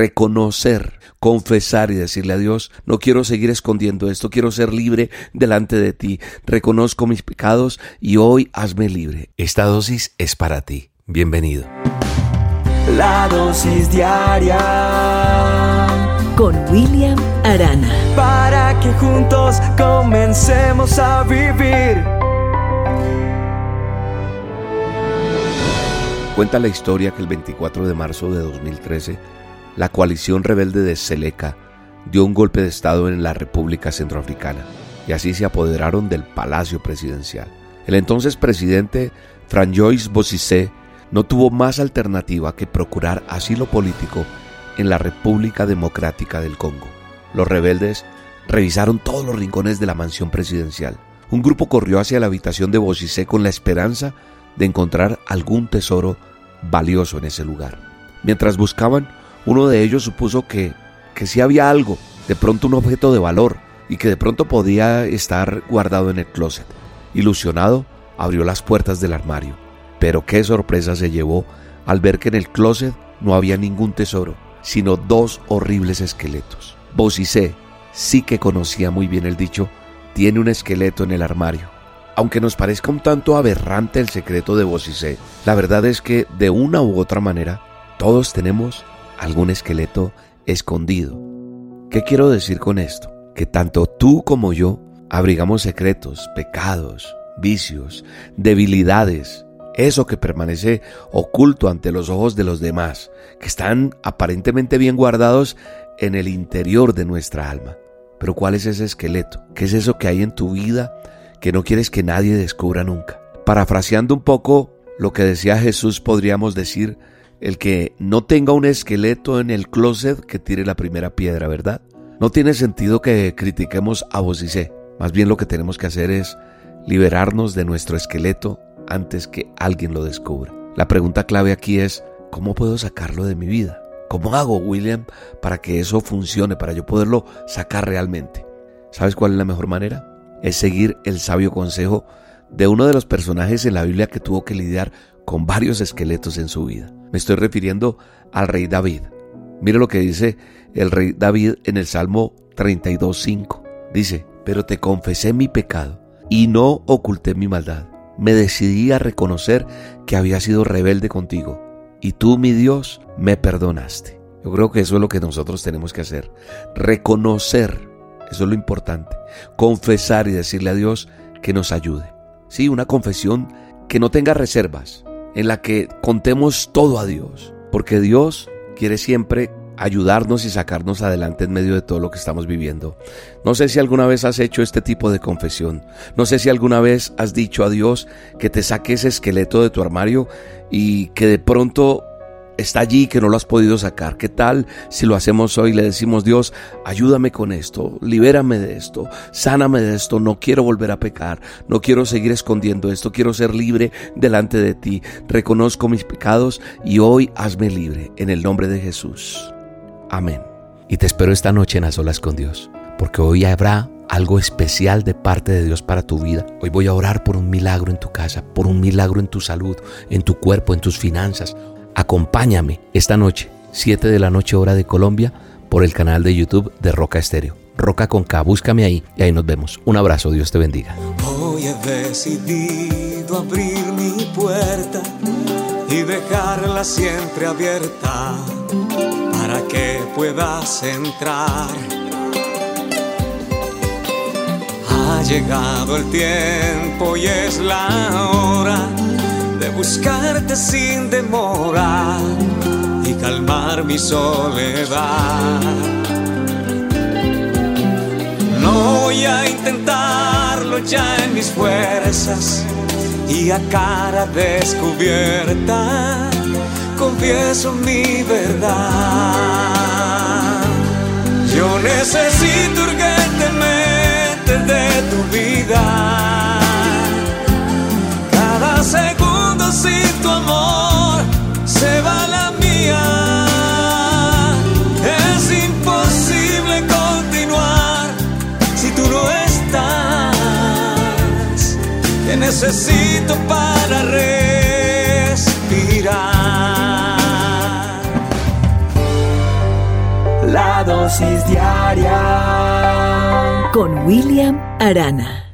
reconocer, confesar y decirle a Dios, no quiero seguir escondiendo esto, quiero ser libre delante de ti, reconozco mis pecados y hoy hazme libre. Esta dosis es para ti. Bienvenido. La dosis diaria con William Arana. Para que juntos comencemos a vivir. Cuenta la historia que el 24 de marzo de 2013, la coalición rebelde de Seleka dio un golpe de Estado en la República Centroafricana y así se apoderaron del Palacio Presidencial. El entonces presidente Franjois Bozizé no tuvo más alternativa que procurar asilo político en la República Democrática del Congo. Los rebeldes revisaron todos los rincones de la mansión presidencial. Un grupo corrió hacia la habitación de Bozizé con la esperanza de encontrar algún tesoro valioso en ese lugar. Mientras buscaban, uno de ellos supuso que, que si había algo, de pronto un objeto de valor, y que de pronto podía estar guardado en el closet. Ilusionado, abrió las puertas del armario. Pero qué sorpresa se llevó al ver que en el closet no había ningún tesoro, sino dos horribles esqueletos. Bocicé, sí que conocía muy bien el dicho, tiene un esqueleto en el armario. Aunque nos parezca un tanto aberrante el secreto de Bocicé, la verdad es que de una u otra manera todos tenemos algún esqueleto escondido. ¿Qué quiero decir con esto? Que tanto tú como yo abrigamos secretos, pecados, vicios, debilidades, eso que permanece oculto ante los ojos de los demás, que están aparentemente bien guardados en el interior de nuestra alma. Pero ¿cuál es ese esqueleto? ¿Qué es eso que hay en tu vida que no quieres que nadie descubra nunca. Parafraseando un poco lo que decía Jesús, podríamos decir, el que no tenga un esqueleto en el closet que tire la primera piedra, ¿verdad? No tiene sentido que critiquemos a sé. Más bien lo que tenemos que hacer es liberarnos de nuestro esqueleto antes que alguien lo descubra. La pregunta clave aquí es, ¿cómo puedo sacarlo de mi vida? ¿Cómo hago, William, para que eso funcione, para yo poderlo sacar realmente? ¿Sabes cuál es la mejor manera? es seguir el sabio consejo de uno de los personajes en la Biblia que tuvo que lidiar con varios esqueletos en su vida. Me estoy refiriendo al rey David. Mire lo que dice el rey David en el Salmo 32.5. Dice, pero te confesé mi pecado y no oculté mi maldad. Me decidí a reconocer que había sido rebelde contigo y tú, mi Dios, me perdonaste. Yo creo que eso es lo que nosotros tenemos que hacer. Reconocer eso es lo importante. Confesar y decirle a Dios que nos ayude. Sí, una confesión que no tenga reservas, en la que contemos todo a Dios, porque Dios quiere siempre ayudarnos y sacarnos adelante en medio de todo lo que estamos viviendo. No sé si alguna vez has hecho este tipo de confesión. No sé si alguna vez has dicho a Dios que te saque ese esqueleto de tu armario y que de pronto está allí que no lo has podido sacar. ¿Qué tal si lo hacemos hoy? Le decimos, Dios, ayúdame con esto, libérame de esto, sáname de esto, no quiero volver a pecar, no quiero seguir escondiendo esto, quiero ser libre delante de ti. Reconozco mis pecados y hoy hazme libre en el nombre de Jesús. Amén. Y te espero esta noche en las olas con Dios, porque hoy habrá algo especial de parte de Dios para tu vida. Hoy voy a orar por un milagro en tu casa, por un milagro en tu salud, en tu cuerpo, en tus finanzas. Acompáñame esta noche, 7 de la noche hora de Colombia, por el canal de YouTube de Roca Estéreo. Roca con K, búscame ahí y ahí nos vemos. Un abrazo, Dios te bendiga. Hoy he decidido abrir mi puerta y dejarla siempre abierta para que puedas entrar. Ha llegado el tiempo y es la hora buscarte sin demora y calmar mi soledad. No voy a intentarlo ya en mis fuerzas y a cara descubierta confieso mi verdad. Yo necesito urgentemente necesito para respirar. La dosis diaria con William Arana.